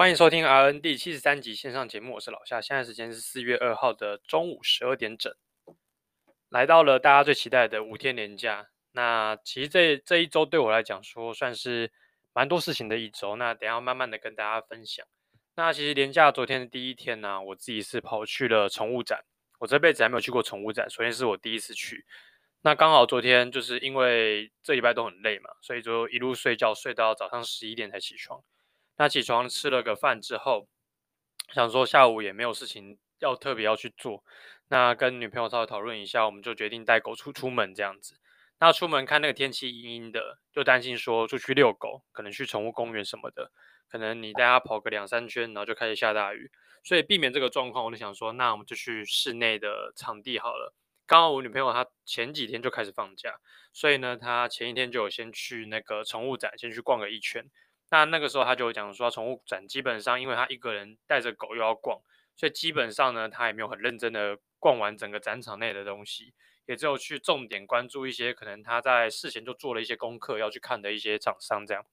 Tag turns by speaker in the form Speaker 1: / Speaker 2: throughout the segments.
Speaker 1: 欢迎收听 RN 第七十三集线上节目，我是老夏。现在时间是四月二号的中午十二点整，来到了大家最期待的五天连假。那其实这这一周对我来讲说算是蛮多事情的一周。那等一下慢慢的跟大家分享。那其实连假昨天的第一天呢、我自己是跑去了宠物展。我这辈子还没有去过宠物展，首先是我第一次去。那刚好昨天就是因为这礼拜都很累嘛，所以就一路睡觉睡到早上十一点才起床。那起床吃了个饭之后，想说下午也没有事情要特别要去做，那跟女朋友稍微讨论一下，我们就决定带狗出出门这样子。那出门看那个天气阴阴的，就担心说出去遛狗，可能去宠物公园什么的，可能你带它跑个两三圈，然后就开始下大雨，所以避免这个状况，我就想说，那我们就去室内的场地好了。刚好我女朋友她前几天就开始放假，所以呢，她前一天就有先去那个宠物展，先去逛了一圈。那那个时候他就讲说，宠物展基本上，因为他一个人带着狗又要逛，所以基本上呢，他也没有很认真的逛完整个展场内的东西，也只有去重点关注一些可能他在事前就做了一些功课要去看的一些厂商这样。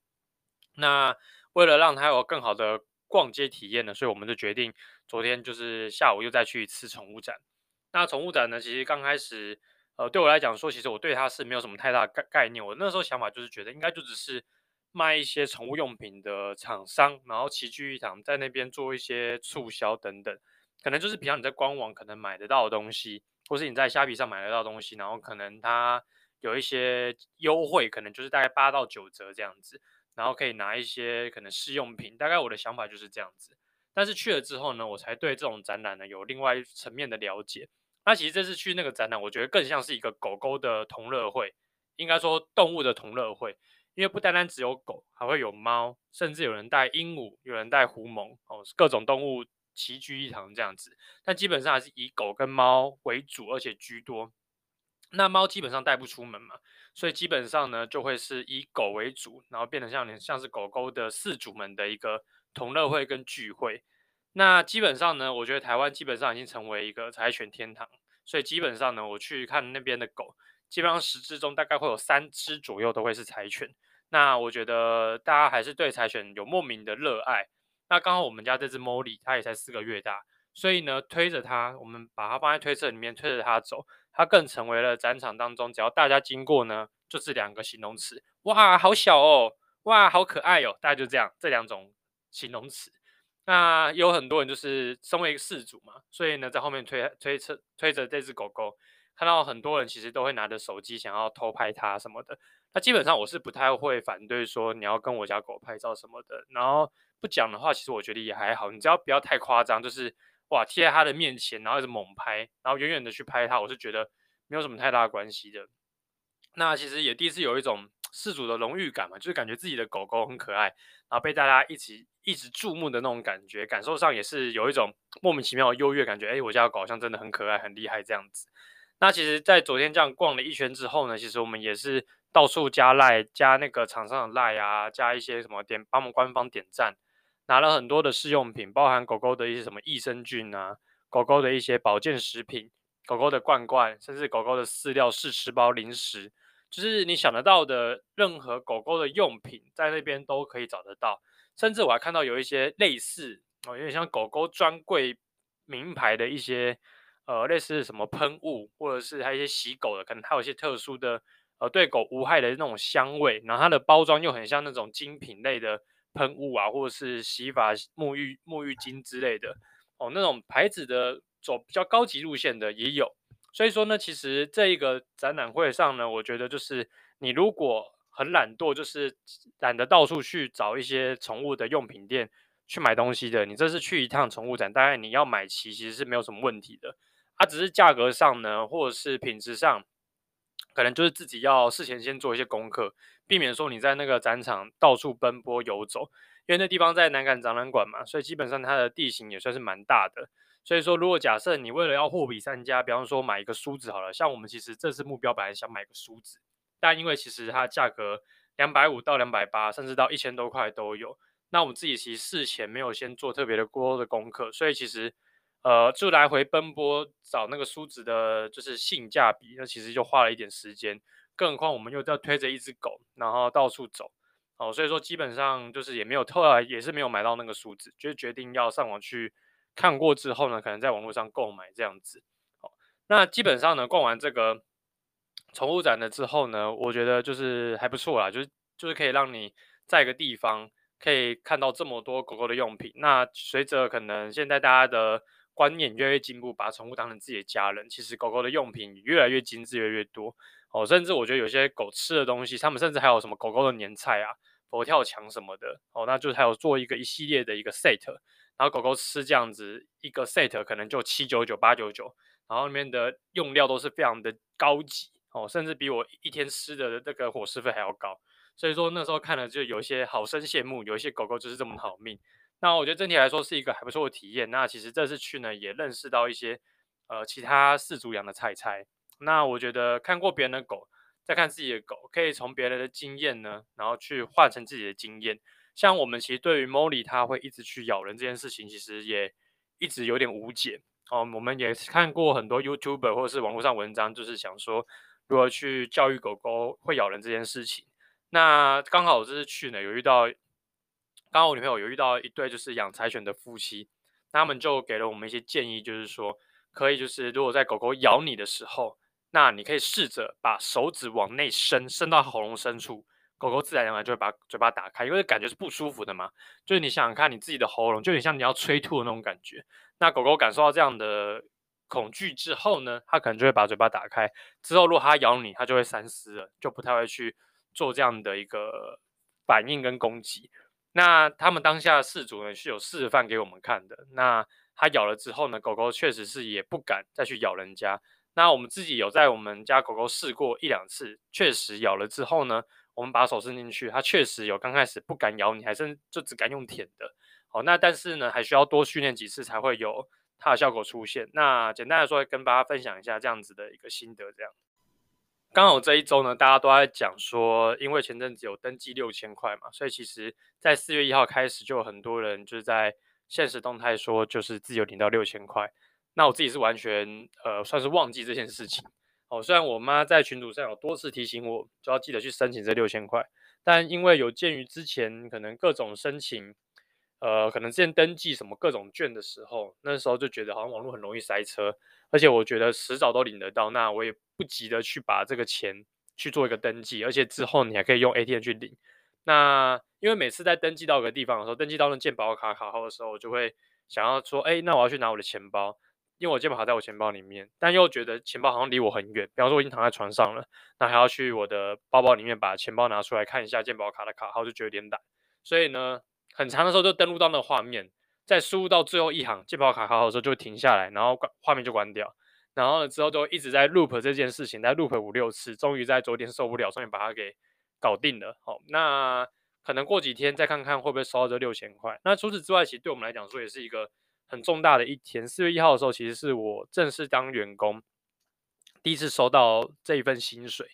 Speaker 1: 那为了让他有更好的逛街体验呢，所以我们就决定昨天就是下午又再去一次宠物展。那宠物展呢，其实刚开始，呃，对我来讲说，其实我对它是没有什么太大概概念。我那时候想法就是觉得应该就只是。卖一些宠物用品的厂商，然后齐聚一堂，在那边做一些促销等等，可能就是平常你在官网可能买得到的东西，或是你在虾皮上买得到的东西，然后可能它有一些优惠，可能就是大概八到九折这样子，然后可以拿一些可能试用品。大概我的想法就是这样子。但是去了之后呢，我才对这种展览呢有另外一层面的了解。那其实这次去那个展览，我觉得更像是一个狗狗的同乐会，应该说动物的同乐会。因为不单单只有狗，还会有猫，甚至有人带鹦鹉，有人带狐獴，哦，各种动物齐聚一堂这样子。但基本上还是以狗跟猫为主，而且居多。那猫基本上带不出门嘛，所以基本上呢就会是以狗为主，然后变得像像是狗狗的饲主们的一个同乐会跟聚会。那基本上呢，我觉得台湾基本上已经成为一个柴犬天堂，所以基本上呢，我去看那边的狗，基本上十只中大概会有三只左右都会是柴犬。那我觉得大家还是对柴犬有莫名的热爱。那刚好我们家这只 Molly 它也才四个月大，所以呢推着它，我们把它放在推车里面推着它走，它更成为了展场当中只要大家经过呢，就是两个形容词：哇，好小哦，哇，好可爱哦，大概就这样这两种形容词。那有很多人就是身为一个饲主嘛，所以呢在后面推推车推着这只狗狗，看到很多人其实都会拿着手机想要偷拍它什么的。那基本上我是不太会反对说你要跟我家狗拍照什么的，然后不讲的话，其实我觉得也还好。你只要不要太夸张，就是哇贴在它的面前，然后一直猛拍，然后远远的去拍它，我是觉得没有什么太大关系的。那其实也第一次有一种饲主的荣誉感嘛，就是感觉自己的狗狗很可爱，然后被大家一起一直注目的那种感觉，感受上也是有一种莫名其妙的优越感觉。哎，我家的狗好像真的很可爱，很厉害这样子。那其实，在昨天这样逛了一圈之后呢，其实我们也是。到处加赖，加那个厂商的赖啊，加一些什么点，帮我们官方点赞，拿了很多的试用品，包含狗狗的一些什么益生菌啊，狗狗的一些保健食品，狗狗的罐罐，甚至狗狗的饲料试吃包、零食，就是你想得到的任何狗狗的用品，在那边都可以找得到。甚至我还看到有一些类似哦，有点像狗狗专柜名牌的一些呃，类似什么喷雾，或者是还有一些洗狗的，可能它有一些特殊的。呃，对狗无害的那种香味，然后它的包装又很像那种精品类的喷雾啊，或者是洗发沐浴沐浴巾之类的哦，那种牌子的走比较高级路线的也有。所以说呢，其实这一个展览会上呢，我觉得就是你如果很懒惰，就是懒得到处去找一些宠物的用品店去买东西的，你这次去一趟宠物展，大概你要买齐其实是没有什么问题的。它、只是价格上呢，或者是品质上。可能就是自己要事前先做一些功课，避免说你在那个展场到处奔波游走，因为那地方在南港展览馆嘛，所以基本上它的地形也算是蛮大的。所以说，如果假设你为了要货比三家，比方说买一个梳子好了，像我们其实这次目标本来想买个梳子，但因为其实它价格两百五到两百八，甚至到一千多块都有，那我们自己其实事前没有先做特别的过多的功课，所以其实。呃，就来回奔波找那个梳子的，就是性价比，那其实就花了一点时间。更何况我们又在推着一只狗，然后到处走，哦，所以说基本上就是也没有，特也是没有买到那个梳子，就是决定要上网去看过之后呢，可能在网络上购买这样子。好，那基本上呢，逛完这个宠物展了之后呢，我觉得就是还不错啦，就是就是可以让你在一个地方可以看到这么多狗狗的用品。那随着可能现在大家的观念越来越进步，把宠物当成自己的家人，其实狗狗的用品越来越精致，越来越多。哦，甚至我觉得有些狗吃的东西，他们甚至还有什么狗狗的年菜啊。佛跳墙什么的哦，那就是还有做一个一系列的一个 set，然后狗狗吃这样子一个 set 可能就七九九八九九，然后里面的用料都是非常的高级哦，甚至比我一天吃的这个伙食费还要高，所以说那时候看了就有一些好生羡慕，有一些狗狗就是这么好命。那我觉得整体来说是一个还不错的体验。那其实这次去呢也认识到一些呃其他饲主养的菜菜，那我觉得看过别人的狗。再看自己的狗，可以从别人的经验呢，然后去换成自己的经验。像我们其实对于 Molly 它会一直去咬人这件事情，其实也一直有点无解哦。我们也看过很多 YouTuber 或者是网络上文章，就是想说如何去教育狗狗会咬人这件事情。那刚好这次去呢，有遇到，刚好我女朋友有遇到一对就是养柴犬的夫妻，那他们就给了我们一些建议，就是说可以就是如果在狗狗咬你的时候。那你可以试着把手指往内伸，伸到喉咙深处，狗狗自然而然就会把嘴巴打开，因为感觉是不舒服的嘛。就是你想想看，你自己的喉咙就有点像你要催吐的那种感觉。那狗狗感受到这样的恐惧之后呢，它可能就会把嘴巴打开。之后如果它咬你，它就会三思了，就不太会去做这样的一个反应跟攻击。那他们当下的饲主呢是有示范给我们看的。那它咬了之后呢，狗狗确实是也不敢再去咬人家。那我们自己有在我们家狗狗试过一两次，确实咬了之后呢，我们把手伸进去，它确实有刚开始不敢咬你，还是就只敢用舔的。好，那但是呢，还需要多训练几次才会有它的效果出现。那简单来说，跟大家分享一下这样子的一个心得。这样，刚好这一周呢，大家都在讲说，因为前阵子有登记六千块嘛，所以其实在四月一号开始就有很多人就是在现实动态说，就是自由领到六千块。那我自己是完全呃算是忘记这件事情哦，虽然我妈在群组上有多次提醒我，就要记得去申请这六千块，但因为有鉴于之前可能各种申请，呃，可能之前登记什么各种券的时候，那时候就觉得好像网络很容易塞车，而且我觉得迟早都领得到，那我也不急着去把这个钱去做一个登记，而且之后你还可以用 ATM 去领。那因为每次在登记到一个地方的时候，登记到那健保卡卡号的时候，我就会想要说，哎，那我要去拿我的钱包。因为我健保卡在我钱包里面，但又觉得钱包好像离我很远。比方说，我已经躺在床上了，那还要去我的包包里面把钱包拿出来看一下健保卡的卡号，就觉得有点懒。所以呢，很长的时候就登录到那个画面，在输入到最后一行健保卡卡号的时候就停下来，然后画面就关掉。然后之后就一直在 loop 这件事情，在 loop 五六次，终于在昨天受不了，终于把它给搞定了。好，那可能过几天再看看会不会收到这六千块。那除此之外，其实对我们来讲说也是一个。很重大的一天，四月一号的时候，其实是我正式当员工第一次收到这一份薪水。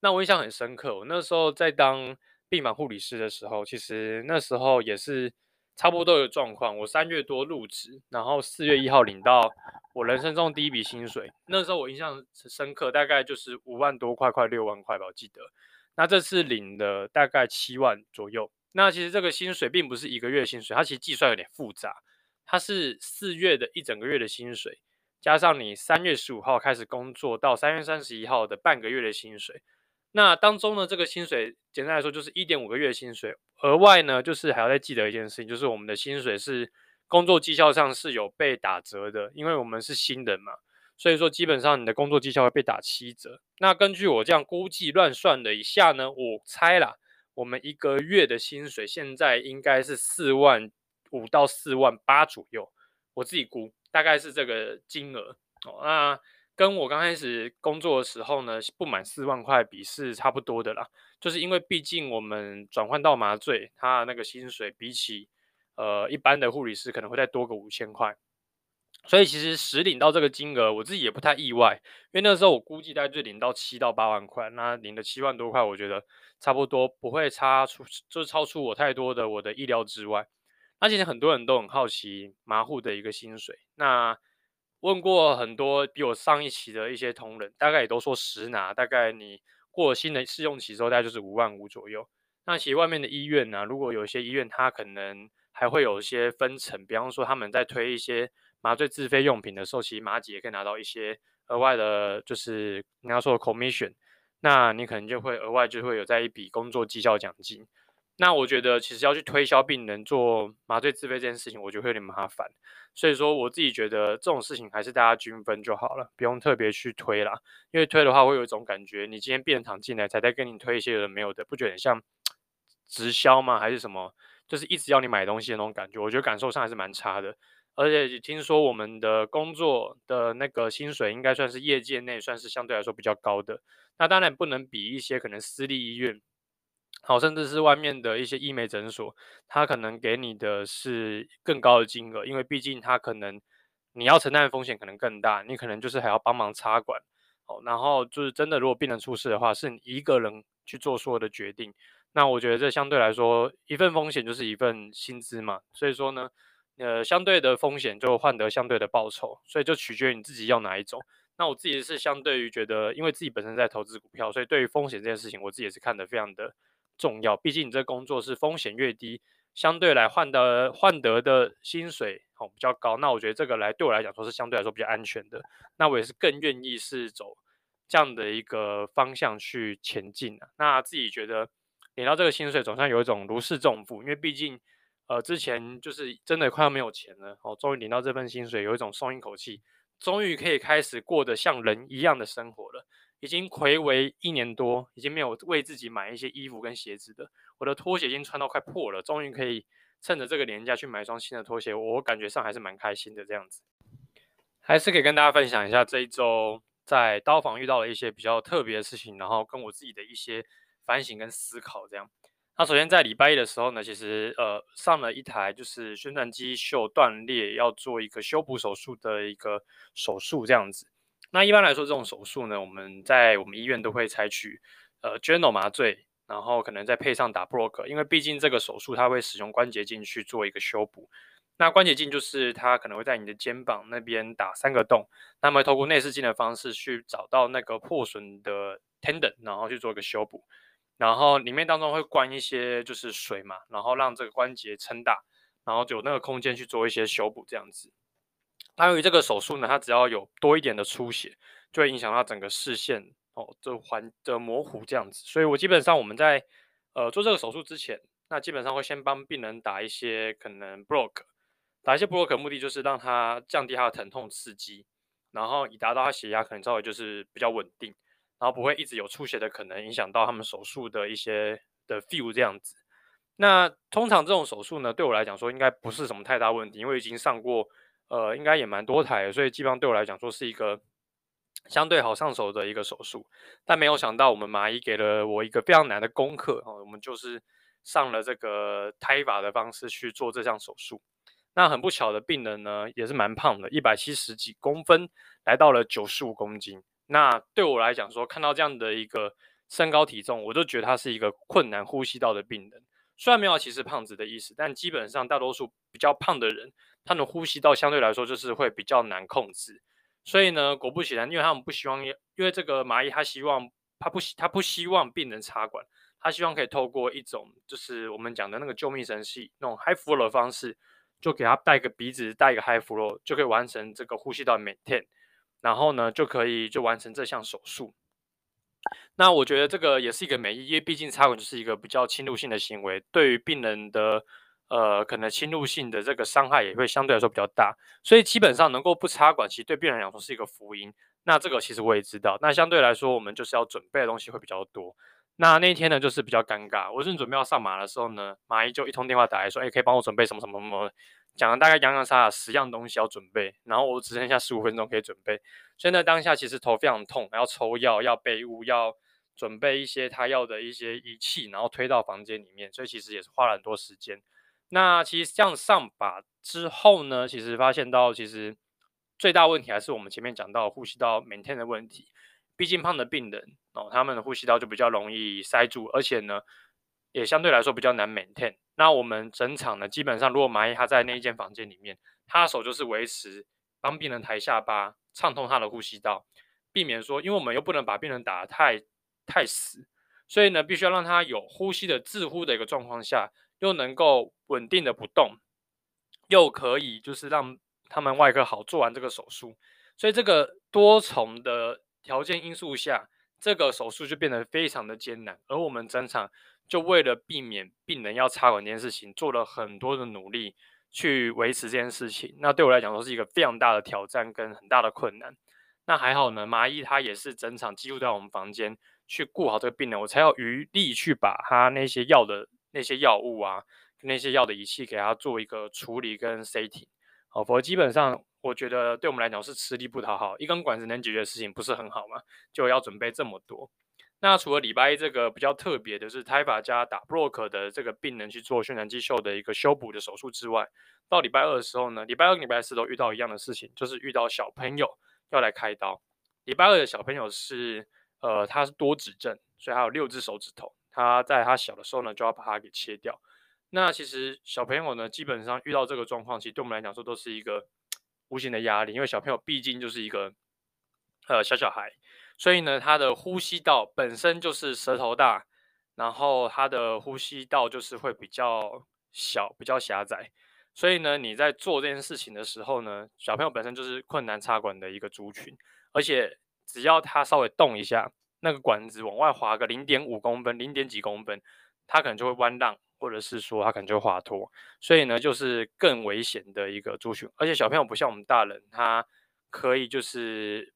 Speaker 1: 那我印象很深刻，我那时候在当病房护理师的时候，其实那时候也是差不多的状况。我三月多入职，然后四月一号领到我人生中第一笔薪水。那时候我印象深刻，大概就是五万多块，快六万块吧，我记得。那这次领了大概七万左右。那其实这个薪水并不是一个月薪水，它其实计算有点复杂。它是四月的一整个月的薪水，加上你三月十五号开始工作到三月三十一号的半个月的薪水。那当中呢，这个薪水简单来说就是一点五个月薪水。额外呢，就是还要再记得一件事情，就是我们的薪水是工作绩效上是有被打折的，因为我们是新人嘛，所以说基本上你的工作绩效会被打七折。那根据我这样估计乱算了一下呢，我猜啦，我们一个月的薪水现在应该是四万。五到四万八左右，我自己估大概是这个金额哦。那跟我刚开始工作的时候呢，不满四万块比是差不多的啦。就是因为毕竟我们转换到麻醉，他那个薪水比起呃一般的护理师可能会再多个五千块，所以其实实领到这个金额，我自己也不太意外。因为那时候我估计大概就领到七到八万块，那领了七万多块，我觉得差不多不会差出，就是超出我太多的我的意料之外。那其实很多人都很好奇麻护的一个薪水。那问过很多比我上一期的一些同仁，大概也都说十拿，大概你过了新的试用期之后，大概就是五万五左右。那其实外面的医院呢、如果有些医院它可能还会有一些分层，比方说他们在推一些麻醉自费用品的时候，其实麻吉也可以拿到一些额外的，就是你要说的 commission，那你可能就会额外就会有在一笔工作绩效奖金。那我觉得其实要去推销病人做麻醉自费这件事情，我觉得会有点麻烦。所以说我自己觉得这种事情还是大家均分就好了，不用特别去推啦。因为推的话会有一种感觉，你今天病人躺进来才在跟你推一些有的没有的，不觉得很像直销吗？还是什么？就是一直要你买东西的那种感觉，我觉得感受上还是蛮差的。而且听说我们的工作的那个薪水应该算是业界内算是相对来说比较高的。那当然不能比一些可能私立医院。好，甚至是外面的一些医美诊所，他可能给你的是更高的金额，因为毕竟他可能你要承担的风险可能更大，你可能就是还要帮忙插管，哦，然后就是真的如果病人出事的话，是你一个人去做所有的决定，那我觉得这相对来说一份风险就是一份薪资嘛，所以说呢，呃，相对的风险就换得相对的报酬，所以就取决于你自己要哪一种。那我自己是相对于觉得，因为自己本身在投资股票，所以对于风险这件事情，我自己也是看得非常的。重要，毕竟你这工作是风险越低，相对来换得换得的薪水哦比较高。那我觉得这个来对我来讲说是相对来说比较安全的。那我也是更愿意是走这样的一个方向去前进的。那自己觉得领到这个薪水总算有一种如释重负，因为毕竟呃之前就是真的快要没有钱了哦，终于领到这份薪水，有一种松一口气，终于可以开始过得像人一样的生活。已经睽违一年多，已经没有为自己买一些衣服跟鞋子的。我的拖鞋已经穿到快破了，终于可以趁着这个年假去买一双新的拖鞋。我感觉上还是蛮开心的，这样子。还是可以跟大家分享一下这一周在刀房遇到了一些比较特别的事情，然后跟我自己的一些反省跟思考。这样，那首先在礼拜一的时候呢，其实呃上了一台就是旋转肌袖断裂，要做一个修补手术的一个手术，这样子。那一般来说，这种手术呢，我们在我们医院都会采取呃 general 麻醉，然后可能再配上打 block，因为毕竟这个手术它会使用关节镜去做一个修补。那关节镜就是它可能会在你的肩膀那边打三个洞，那么透过内视镜的方式去找到那个破损的 tendon，然后去做一个修补。然后里面当中会灌一些就是水嘛，然后让这个关节撑大，然后有那个空间去做一些修补这样子。那由于这个手术呢，它只要有多一点的出血，就会影响到整个视线哦，这环的模糊这样子。所以我基本上我们在呃做这个手术之前，那基本上会先帮病人打一些可能 block，打一些 block 目的就是让他降低他的疼痛刺激，然后以达到他血压可能稍微就是比较稳定，然后不会一直有出血的可能，影响到他们手术的一些的 feel 这样子。那通常这种手术呢，对我来讲说应该不是什么太大问题，因为已经上过。呃，应该也蛮多台，所以基本上对我来讲说是一个相对好上手的一个手术。但没有想到，我们麻医给了我一个非常难的功课哦，我们就是上了这个胎法的方式去做这项手术。那很不巧的，病人呢也是蛮胖的，一百七十几公分，来到了九十五公斤。那对我来讲说，看到这样的一个身高体重，我就觉得他是一个困难呼吸道的病人。虽然没有歧视胖子的意思，但基本上大多数比较胖的人，他们呼吸道相对来说就是会比较难控制。所以呢，果不其然，因为他们不希望，因为这个麻医他希望他不希他不希望病人插管，他希望可以透过一种就是我们讲的那个救命神器，那种 high flow 的方式，就给他戴个鼻子，戴一个 high flow，就可以完成这个呼吸道 maintain，然后呢就可以就完成这项手术。那我觉得这个也是一个美意，因为毕竟插管就是一个比较侵入性的行为，对于病人的呃可能侵入性的这个伤害也会相对来说比较大，所以基本上能够不插管，其实对病人来说是一个福音。那这个其实我也知道，那相对来说我们就是要准备的东西会比较多。那那一天呢就是比较尴尬，我正准备要上马的时候呢，马医就一通电话打来说，哎，可以帮我准备什么什么什么。讲了大概洋洋洒洒十样东西要准备，然后我只剩下十五分钟可以准备。所以呢当下其实头非常痛，要抽药，要备物，要准备一些他要的一些仪器，然后推到房间里面，所以其实也是花了很多时间。那其实这样上把之后呢，其实发现到其实最大问题还是我们前面讲到呼吸道 maintain 的问题。毕竟胖的病人哦，他们的呼吸道就比较容易塞住，而且呢，也相对来说比较难 maintain。那我们整场呢，基本上如果麻医他在那一间房间里面，他的手就是维持帮病人抬下巴，畅通他的呼吸道，避免说，因为我们又不能把病人打得太太死，所以呢，必须要让他有呼吸的自呼的一个状况下，又能够稳定的不动，又可以就是让他们外科好做完这个手术。所以这个多重的条件因素下，这个手术就变得非常的艰难。而我们整场就为了避免病人要插管这件事情，做了很多的努力去维持这件事情。那对我来讲都是一个非常大的挑战跟很大的困难。那还好呢，麻医他也是整场几乎在我们房间。去顾好这个病人，我才有余力去把他那些药的那些药物啊，那些药的仪器给他做一个处理跟 setting。好，否则基本上我觉得对我们来讲是吃力不讨好，一根管子能解决的事情不是很好嘛，就要准备这么多。那除了礼拜一这个比较特别的是胎法加打 block 的这个病人去做宣传肌秀的一个修补的手术之外，到礼拜二的时候呢，礼拜二、礼拜四都遇到一样的事情，就是遇到小朋友要来开刀。礼拜二的小朋友是。呃，他是多指症，所以他有六只手指头。他在他小的时候呢，就要把它给切掉。那其实小朋友呢，基本上遇到这个状况，其实对我们来讲说都是一个无形的压力，因为小朋友毕竟就是一个呃小小孩，所以呢，他的呼吸道本身就是舌头大，然后他的呼吸道就是会比较小，比较狭窄。所以呢，你在做这件事情的时候呢，小朋友本身就是困难插管的一个族群，而且。只要他稍微动一下，那个管子往外滑个零点五公分、零点几公分，他可能就会弯浪，或者是说他可能就滑脱。所以呢，就是更危险的一个族群。而且小朋友不像我们大人，他可以就是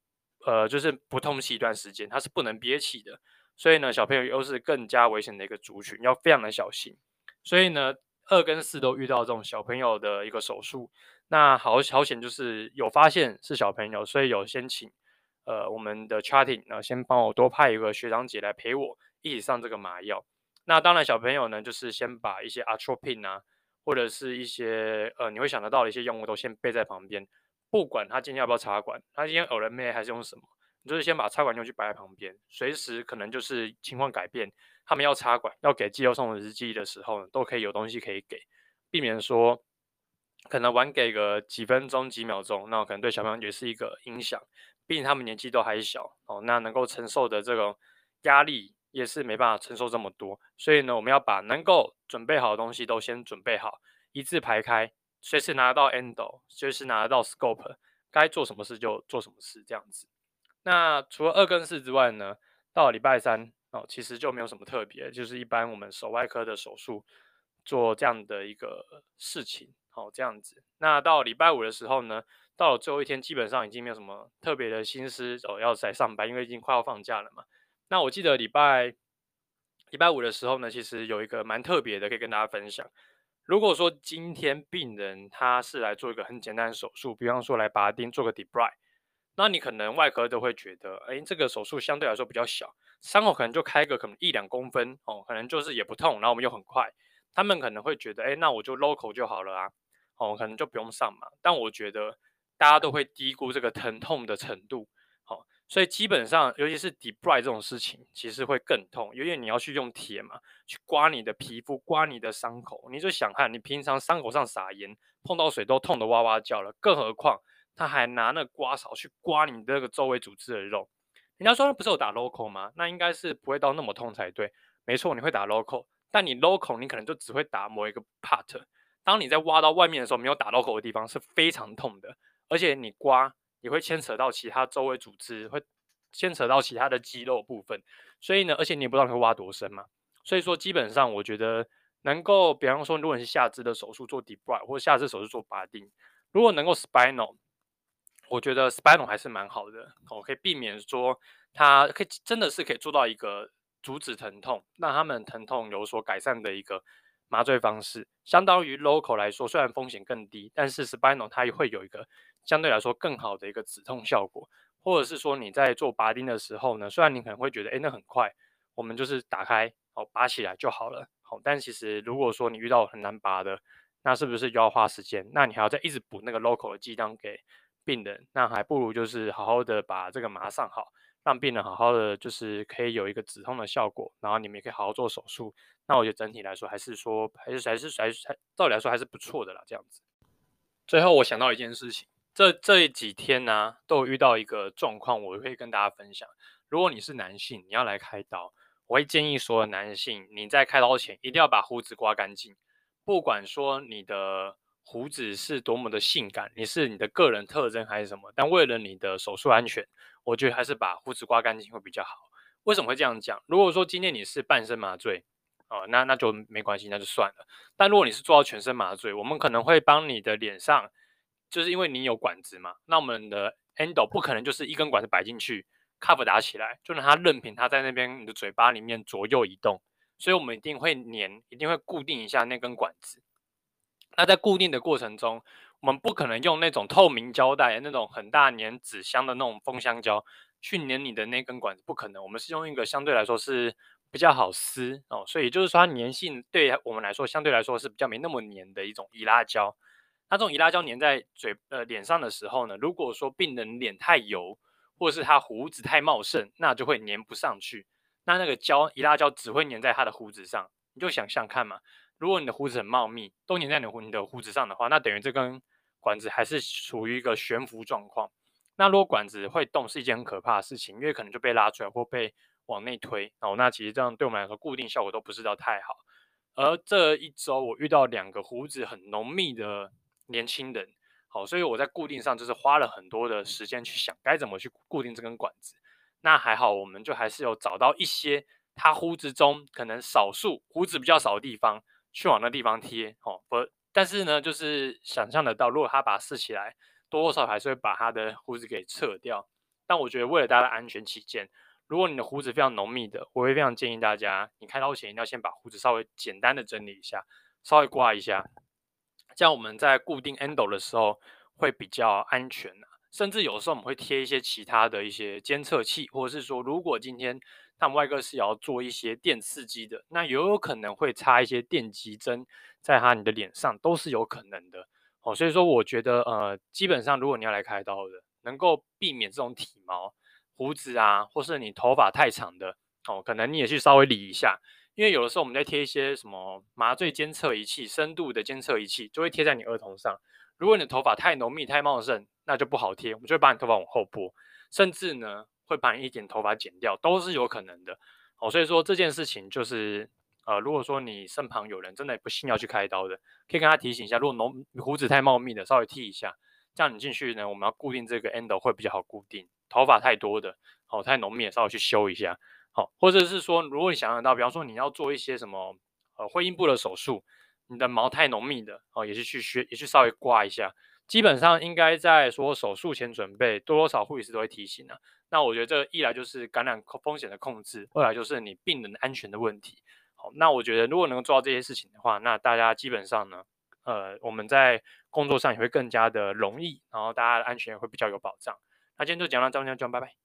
Speaker 1: 呃，就是不通气一段时间，他是不能憋气的。所以呢，小朋友又是更加危险的一个族群，要非常的小心。所以呢，二跟四都遇到这种小朋友的一个手术，那好好险就是有发现是小朋友，所以有先请。呃，我们的 charting 呢，先帮我多派一个学长姐来陪我一起上这个麻药。那当然，小朋友呢，就是先把一些 atropine 啊，或者是一些呃，你会想得到的一些用物都先备在旁边。不管他今天要不要插管，他今天 O 了没还是用什么，你就是先把插管用具摆在旁边，随时可能就是情况改变，他们要插管要给肌肉松弛剂的时候呢，都可以有东西可以给，避免说可能晚给个几分钟几秒钟，那可能对小朋友也是一个影响。毕竟他们年纪都还小哦，那能够承受的这种压力也是没办法承受这么多，所以呢，我们要把能够准备好的东西都先准备好，一字排开，随时拿得到 endo，随时拿得到 scope，该做什么事就做什么事这样子。那除了二跟四之外呢，到礼拜三哦，其实就没有什么特别，就是一般我们手外科的手术做这样的一个事情，好这样子。那到礼拜五的时候呢，到了最后一天，基本上已经没有什么特别的心思哦，要再上班，因为已经快要放假了嘛。那我记得礼拜礼拜五的时候呢，其实有一个蛮特别的，可以跟大家分享。如果说今天病人他是来做一个很简单的手术，比方说来拔钉做个 debridement，那你可能外科都会觉得，哎，这个手术相对来说比较小，伤口可能就开个可能一两公分哦，可能就是也不痛，然后我们又很快，他们可能会觉得，哎，那我就 local 就好了啊，哦，可能就不用上嘛。但我觉得。大家都会低估这个疼痛的程度，所以基本上，尤其是 debride 这种事情，其实会更痛，因为你要去用铁嘛，去刮你的皮肤，刮你的伤口。你就想看，你平常伤口上撒盐，碰到水都痛得哇哇叫了，更何况他还拿那刮勺去刮你这个周围组织的肉。人家说他不是有打 local 吗？那应该是不会到那么痛才对。没错，你会打 local，但你 local 你可能就只会打某一个 part。当你在挖到外面的时候，没有打 local 的地方是非常痛的。而且你刮也会牵扯到其他周围组织，会牵扯到其他的肌肉部分，所以呢，而且你也不知道你会挖多深嘛。所以说，基本上我觉得能够，比方说，如果你是下肢的手术做 dipr 或者下肢手术做拔钉，如果能够 spinal，我觉得 spinal 还是蛮好的，我可以避免说它可以真的是可以做到一个阻止疼痛，让他们疼痛有所改善的一个。麻醉方式相当于 local 来说，虽然风险更低，但是 spinal 它也会有一个相对来说更好的一个止痛效果，或者是说你在做拔钉的时候呢，虽然你可能会觉得，哎，那很快，我们就是打开，好，拔起来就好了，好，但其实如果说你遇到很难拔的，那是不是就要花时间？那你还要再一直补那个 local 的剂量给病人，那还不如就是好好的把这个麻上好。让病人好好的，就是可以有一个止痛的效果，然后你们也可以好好做手术。那我觉得整体来说，还是说，还是还是还是还，照理来说还是不错的啦。这样子。最后我想到一件事情，这这几天呢、都有遇到一个状况，我会跟大家分享。如果你是男性，你要来开刀，我会建议所有男性，你在开刀前一定要把胡子刮干净。不管说你的胡子是多么的性感，你是你的个人特征还是什么，但为了你的手术安全，我觉得还是把胡子刮干净会比较好。为什么会这样讲？如果说今天你是半身麻醉，哦，那那就没关系，那就算了。但如果你是做到全身麻醉，我们可能会帮你的脸上，就是因为你有管子嘛，那我们的 endo 不可能就是一根管子摆进去，cuff 打起来，就让它任凭它在那边你的嘴巴里面左右移动。所以我们一定会粘，一定会固定一下那根管子。那在固定的过程中，我们不可能用那种透明胶带、那种很大粘纸箱的那种封箱胶去粘你的那根管子，不可能。我们是用一个相对来说是比较好撕哦，所以也就是说它粘性对我们来说相对来说是比较没那么粘的一种易拉胶。那这种易拉胶粘在嘴呃脸上的时候呢，如果说病人脸太油，或者是他胡子太茂盛，那就会粘不上去。那那个胶易拉胶只会粘在他的胡子上，你就想想看嘛。如果你的胡子很茂密，都粘在你的胡你的胡子上的话，那等于这根管子还是处于一个悬浮状况。那如果管子会动，是一件很可怕的事情，因为可能就被拉出来或被往内推哦。那其实这样对我们来说，固定效果都不是到太好。而这一周我遇到两个胡子很浓密的年轻人，好，所以我在固定上就是花了很多的时间去想该怎么去固定这根管子。那还好，我们就还是有找到一些他胡子中可能少数胡子比较少的地方，去往那地方贴，哦，不，但是呢，就是想象得到，如果他把它试起来，多多少少还是会把他的胡子给撤掉。但我觉得为了大家的安全起见，如果你的胡子非常浓密的，我会非常建议大家，你开刀前一定要先把胡子稍微简单的整理一下，稍微刮一下，这样我们在固定 endo 的时候会比较安全啊。甚至有时候我们会贴一些其他的一些监测器，或者是说，如果今天他们外科是要做一些电刺激的，那也有可能会插一些电极针在他你的脸上，都是有可能的。哦，所以说我觉得，呃，基本上如果你要来开刀的，能够避免这种体毛、胡子啊，或是你头发太长的，哦，可能你也去稍微理一下，因为有的时候我们在贴一些什么麻醉监测仪器、深度的监测仪器，就会贴在你额头上。如果你的头发太浓密、太茂盛，那就不好贴，我们就会把你头发往后拨，甚至呢会把你一点头发剪掉，都是有可能的。哦，所以说这件事情就是，呃，如果说你身旁有人真的不幸要去开刀的，可以跟他提醒一下，如果浓胡子太茂密的，稍微剃一下，这样你进去呢，我们要固定这个 end 会比较好固定。头发太多的，哦，太浓密的，稍微去修一下，或者是说，如果你想象到，比方说你要做一些什么呃会阴部的手术。你的毛太浓密的哦，也是去削，也去稍微刮一下。基本上应该在说手术前准备，多多少护理师都会提醒的、啊。那我觉得这一来就是感染风险的控制，二来就是你病人安全的问题。好，那我觉得如果能够做到这些事情的话，那大家基本上呢，呃，我们在工作上也会更加的容易，然后大家的安全也会比较有保障。那今天就讲到这边，讲拜拜。